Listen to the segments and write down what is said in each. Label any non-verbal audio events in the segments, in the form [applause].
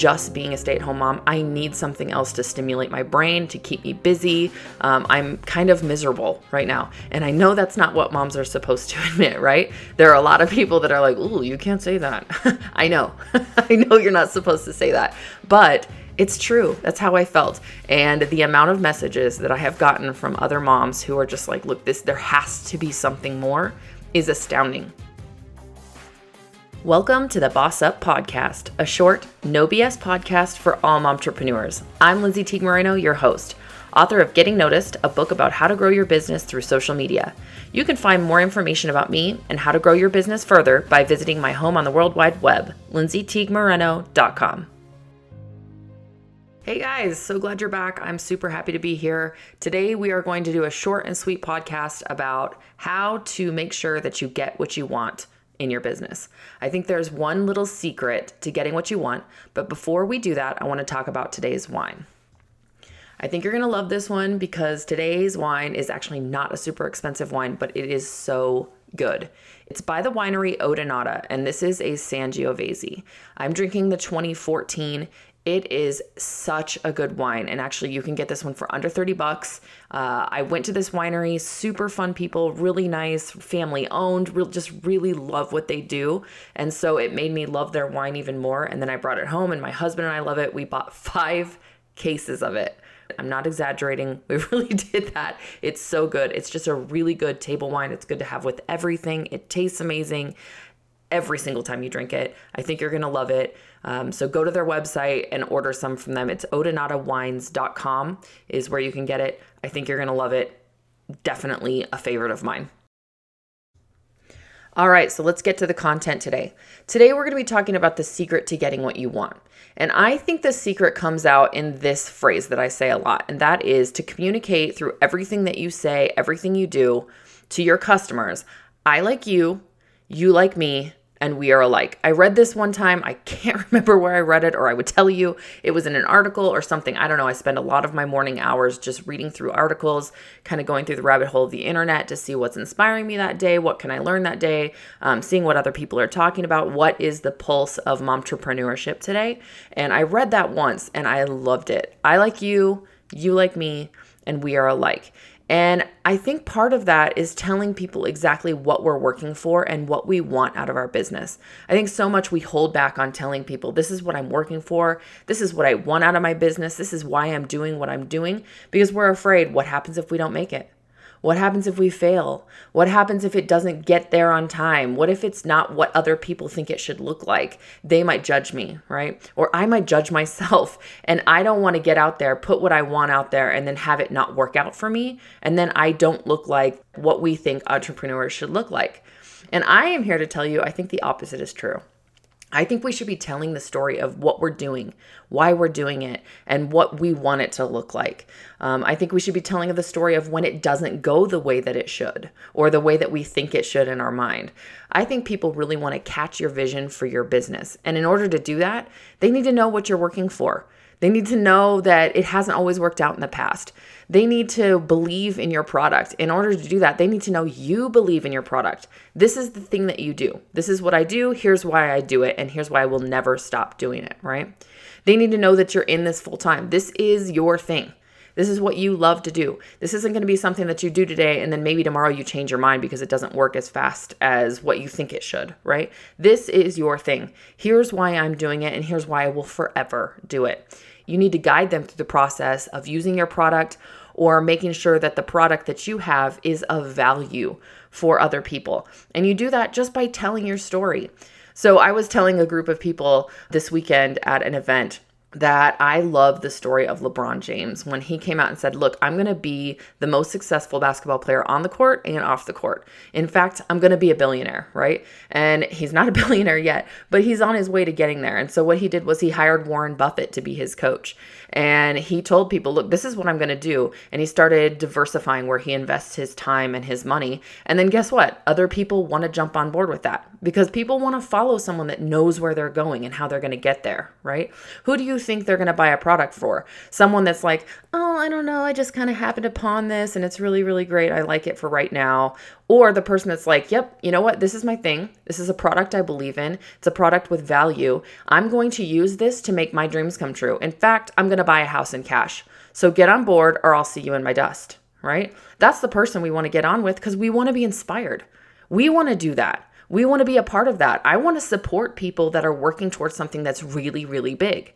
just being a stay at home mom. I need something else to stimulate my brain, to keep me busy. Um, I'm kind of miserable right now. And I know that's not what moms are supposed to [laughs] admit, right? There are a lot of people that are like, ooh, you can't say that. [laughs] I know. [laughs] I know you're not supposed to say that. But it's true. That's how I felt. And the amount of messages that I have gotten from other moms who are just like, look, this, there has to be something more is astounding. Welcome to the Boss Up Podcast, a short, no BS podcast for all entrepreneurs. I'm Lindsay Teague Moreno, your host, author of Getting Noticed, a book about how to grow your business through social media. You can find more information about me and how to grow your business further by visiting my home on the World Wide Web, lindsayteaguemoreno.com. Hey guys, so glad you're back. I'm super happy to be here. Today, we are going to do a short and sweet podcast about how to make sure that you get what you want in your business. I think there's one little secret to getting what you want, but before we do that, I want to talk about today's wine. I think you're going to love this one because today's wine is actually not a super expensive wine, but it is so good. It's by the winery Odonata, and this is a Sangiovese. I'm drinking the 2014 it is such a good wine. And actually, you can get this one for under 30 bucks. Uh, I went to this winery, super fun people, really nice, family owned, real, just really love what they do. And so it made me love their wine even more. And then I brought it home, and my husband and I love it. We bought five cases of it. I'm not exaggerating. [laughs] We really did that. It's so good. It's just a really good table wine. It's good to have with everything. It tastes amazing every single time you drink it. I think you're going to love it. Um, so go to their website and order some from them. It's odonatawines.com is where you can get it. I think you're going to love it. Definitely a favorite of mine. All right, so let's get to the content today. Today, we're going to be talking about the secret to getting what you want. And I think the secret comes out in this phrase that I say a lot, and that is to communicate through everything that you say, everything you do to your customers. I like you, you like me, and we are alike. I read this one time. I can't [laughs] remember where I read it, or I would tell you it was in an article or something. I don't know. I spend a lot of my morning hours just reading through articles, kind of going through the rabbit hole of the internet to see what's inspiring me that day, what can I learn that day, um, seeing what other people are talking about, what is the pulse of momtrepreneurship today. And I read that once and I loved it. I like you, you like me, and we are alike. And I think part of that is telling people exactly what we're working for and what we want out of our business. I think so much we hold back on telling people, this is what I'm working for, this is what I want out of my business, this is why I'm doing what I'm doing, because we're afraid what happens if we don't make it? What happens if we fail? What happens if it doesn't get there on time? What if it's not what other people think it should look like? They might judge me, right? Or I might judge [laughs] myself. And I don't want to get out there, put what I want out there, and then have it not work out for me. And then I don't look like what we think entrepreneurs should look like. And I am here to tell you, I think the opposite is true. I think we should be telling the story of what we're doing, why we're doing it, and what we want it to look like. Um, I think we should be telling the story of when it doesn't go the way that it should or the way that we think it should in our mind. I think people really want to catch your vision for your business. And in order to do that, they need to know what you're working for. They need to know that it hasn't always worked out in the past. They need to believe in your product. In order to do that, they need to know you believe in your product. This is the thing that you do. This is what I do. Here's why I do it. And here's why I will never stop doing it, right? They need to know that you're in this full time. This is your thing. This is what you love to do. This isn't going to be something that you do today and then maybe tomorrow you change your mind because it doesn't work as fast as what you think it should, right? This is your thing. Here's why I'm doing it and here's why I will forever do it. You need to guide them through the process of using your product or making sure that the product that you have is of value for other people. And you do that just by telling your story. So I was telling a group of people this weekend at an event that I love the story of LeBron James when he came out and said, Look, I'm going to be the most successful basketball player on the court and off the court. In fact, I'm going to be a billionaire, right? And he's not a [laughs] billionaire yet, but he's on his way to getting there. And so what he did was he hired Warren Buffett to be his coach. And he told people, Look, this is what I'm going to do. And he started diversifying where he invests his time and his money. And then guess what? Other people want to jump on board with that because people want to follow someone that knows where they're going and how they're going to get there, right? Who do you think they're going to buy a product for? Someone that's like, oh, I don't know, I just kind of happened upon this and it's really, really great. I like it for right now. Or the person that's like, yep, you know what? This is my thing. This is a product I believe in. It's a product with value. I'm going to use this to make my dreams come true. In fact, I'm going to buy a house in cash. So get on board or I'll see you in my dust, right? That's the person we want to get on with because we want to be inspired. We want to do that. We want to be a part of that. I want to support people that are working towards something that's really, really big.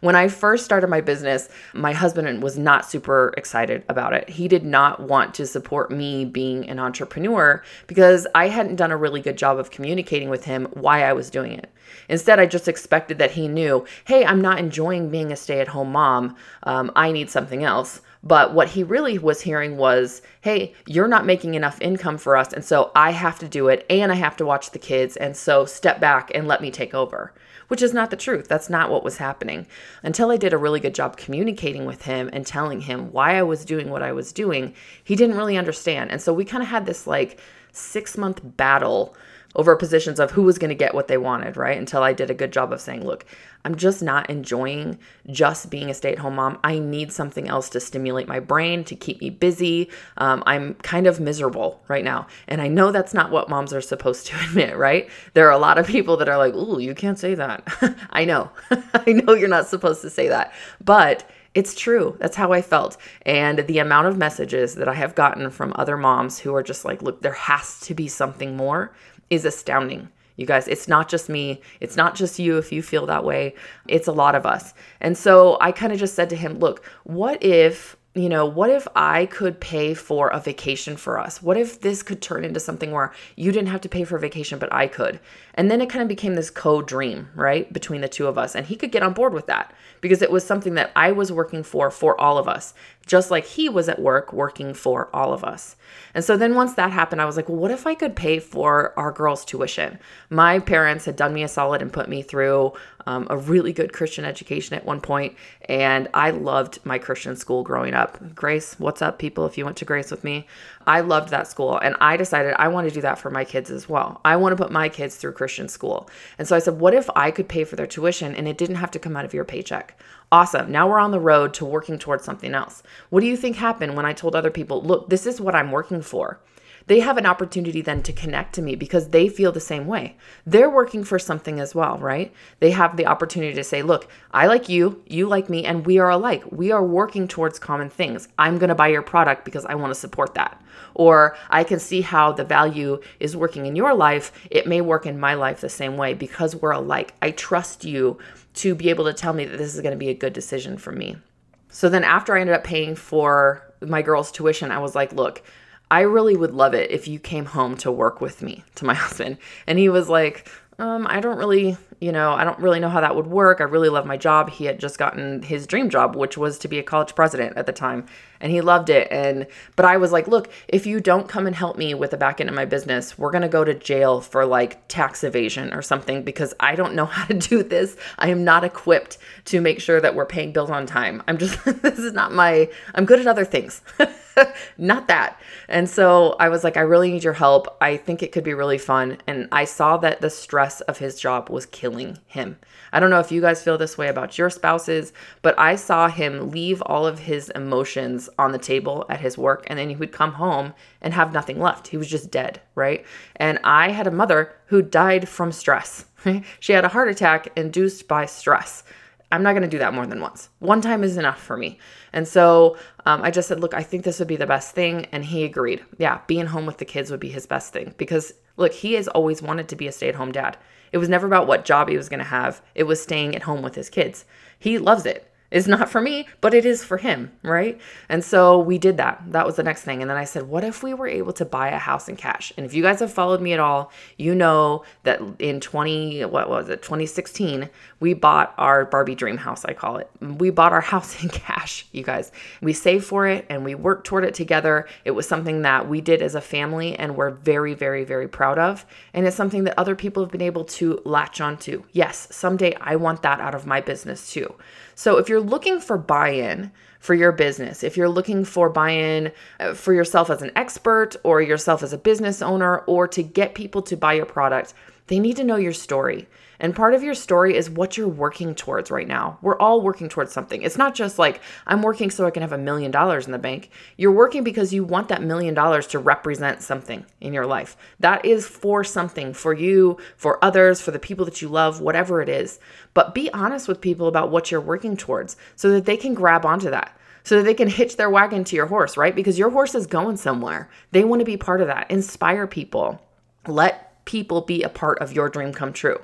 When I first started my business, my husband was not super excited about it. He did not want to support me being an entrepreneur because I hadn't done a really good job of communicating with him why I was doing it. Instead, I just expected that he knew, hey, I'm not enjoying being a stay at home mom. Um, I need something else. But what he really was hearing was, hey, you're not making enough income for us. And so I have to do it and I have to watch the kids. And so step back and let me take over, which is not the truth. That's not what was happening. Until I did a really good job communicating with him and telling him why I was doing what I was doing, he didn't really understand. And so we kind of had this like six month battle over positions of who was going to get what they wanted, right? Until I did a good job of saying, look, I'm just not enjoying just being a stay at home mom. I need something else to stimulate my brain, to keep me busy. Um, I'm kind of miserable right now. And I know that's not what moms are supposed to [laughs] admit, right? There are a lot of people that are like, ooh, you can't say that. [laughs] I know. [laughs] I know you're not supposed to say that. But it's true. That's how I felt. And the amount of messages that I have gotten from other moms who are just like, look, there has to be something more is astounding. You guys, it's not just me. It's not just you if you feel that way. It's a lot of us. And so I kind of just said to him, look, what if you know, what if I could pay for a vacation for us? What if this could turn into something where you didn't have to pay for a vacation, but I could? And then it kind of became this co dream, right, between the two of us. And he could get on board with that because it was something that I was working for for all of us, just like he was at work working for all of us. And so then once that happened, I was like, well, what if I could pay for our girls' tuition? My parents had done me a solid and put me through um, a really good Christian education at one point, and I loved my Christian school growing up. Grace, what's up, people? If you went to Grace with me, I loved that school, and I decided I want to do that for my kids as well. I want to put my kids through Christian school. And so I said, what if I could pay for their tuition and it didn't have to come out of your paycheck? Awesome. Now we're on the road to working towards something else. What do you think happened when I told other people, look, this is what I'm working for? They have an opportunity then to connect to me because they feel the same way. They're working for something as well, right? They have the opportunity to say, look, I like you, you like me, and we are alike. We are working towards common things. I'm going to buy your product because I want to support that. Or I can see how the value is working in your life. It may work in my life the same way because we're alike. I trust you to be able to tell me that this is going to be a good decision for me. So then after I ended up paying for my girl's tuition, I was like, look, I really would love it if you came home to work with me, to my [laughs] husband. And he was like, um, I don't really, you know, I don't really know how that would work. I really love my job. He had just gotten his dream job, which was to be a college president at the time, and he loved it. And but I was like, look, if you don't come and help me with the back end of my business, we're gonna go to jail for like tax evasion or something because I don't know [laughs] how to do this. I am not equipped to make sure that we're paying bills on time. I'm just [laughs] this is not my. I'm good at other things. [laughs] not that. And so I was like, I really need your help. I think it could be really fun. And I saw that the stress of his job was killing him. I don't know if you guys feel this way about your spouses, but I saw him leave all of his emotions on the table at his work and then he would come home and have nothing left. He was just dead, right? And I had a mother who died from stress. [laughs] she had a heart attack induced by stress. I'm not going to do that more than once. One time is enough for me. And so um, I just said, look, I think this would be the best thing. And he agreed. Yeah, being home with the kids would be his best thing because, look, he has always wanted to be a stay at home dad. It was never about what job he was going to have, it was staying at home with his kids. He loves it. it is not for me, but it is for him, right? And so we did that. That was the next thing. And then I said, what if we were able to buy a house in cash? And if you guys have followed me at all, you know that in 20, what was it, 2016, we bought our Barbie dream house, I call it. We bought our [laughs] house in cash, you guys. We saved for it and we worked toward it together. It was something that we did as a family and we're very, very, very proud of. And it's something that other people have been able to latch onto. Yes, someday I want that out of my business too. So if you're looking for buy in for your business, if you're looking for buy in uh, for yourself as an expert or yourself as a business owner, or to get people to buy your product, They need to know your story. And part of your story is what you're working towards right now. We're all working towards something. It's not just like, I'm working so I can have a million dollars in the bank. You're working because you want that million dollars to represent something in your life. That is for something, for you, for others, for the people that you love, whatever it is. But be honest with people about what you're working towards so that they can grab onto that so that they can hitch their wagon to your horse, right? Because your horse is going somewhere. They want to be part of that. Inspire people. Let people be a part of your dream come true.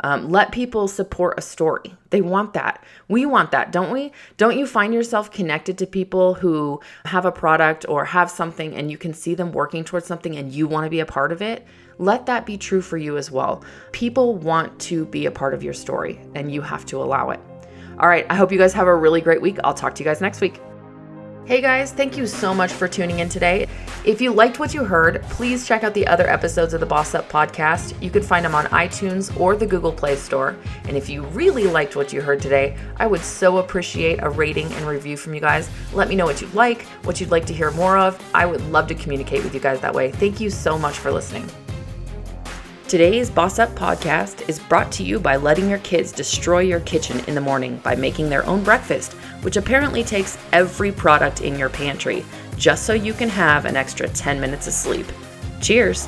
Um, let people support a story. They want that. We want that, don't we? Don't you find yourself connected to people who have a product or have something and you can see them working towards something and you want to be a part of it? Let that be true for you as well. People want to be a part of your story and you have to allow it. All right, I hope you guys have a really great week. I'll talk to you guys next week. Hey guys, thank you so much for tuning in today. If you liked what you heard, please check out the other episodes of the Boss Up podcast. You can find them on iTunes or the Google Play Store. And if you really liked what you heard today, I would so appreciate a rating and review from you guys. Let me know what you like, what you'd like to hear more of. I would love to communicate with you guys that way. Thank you so much for listening. Today's Boss Up podcast is brought to you by letting your kids destroy your kitchen in the morning by making their own breakfast, which apparently takes every product in your pantry, just so you can have an extra 10 minutes of sleep. Cheers!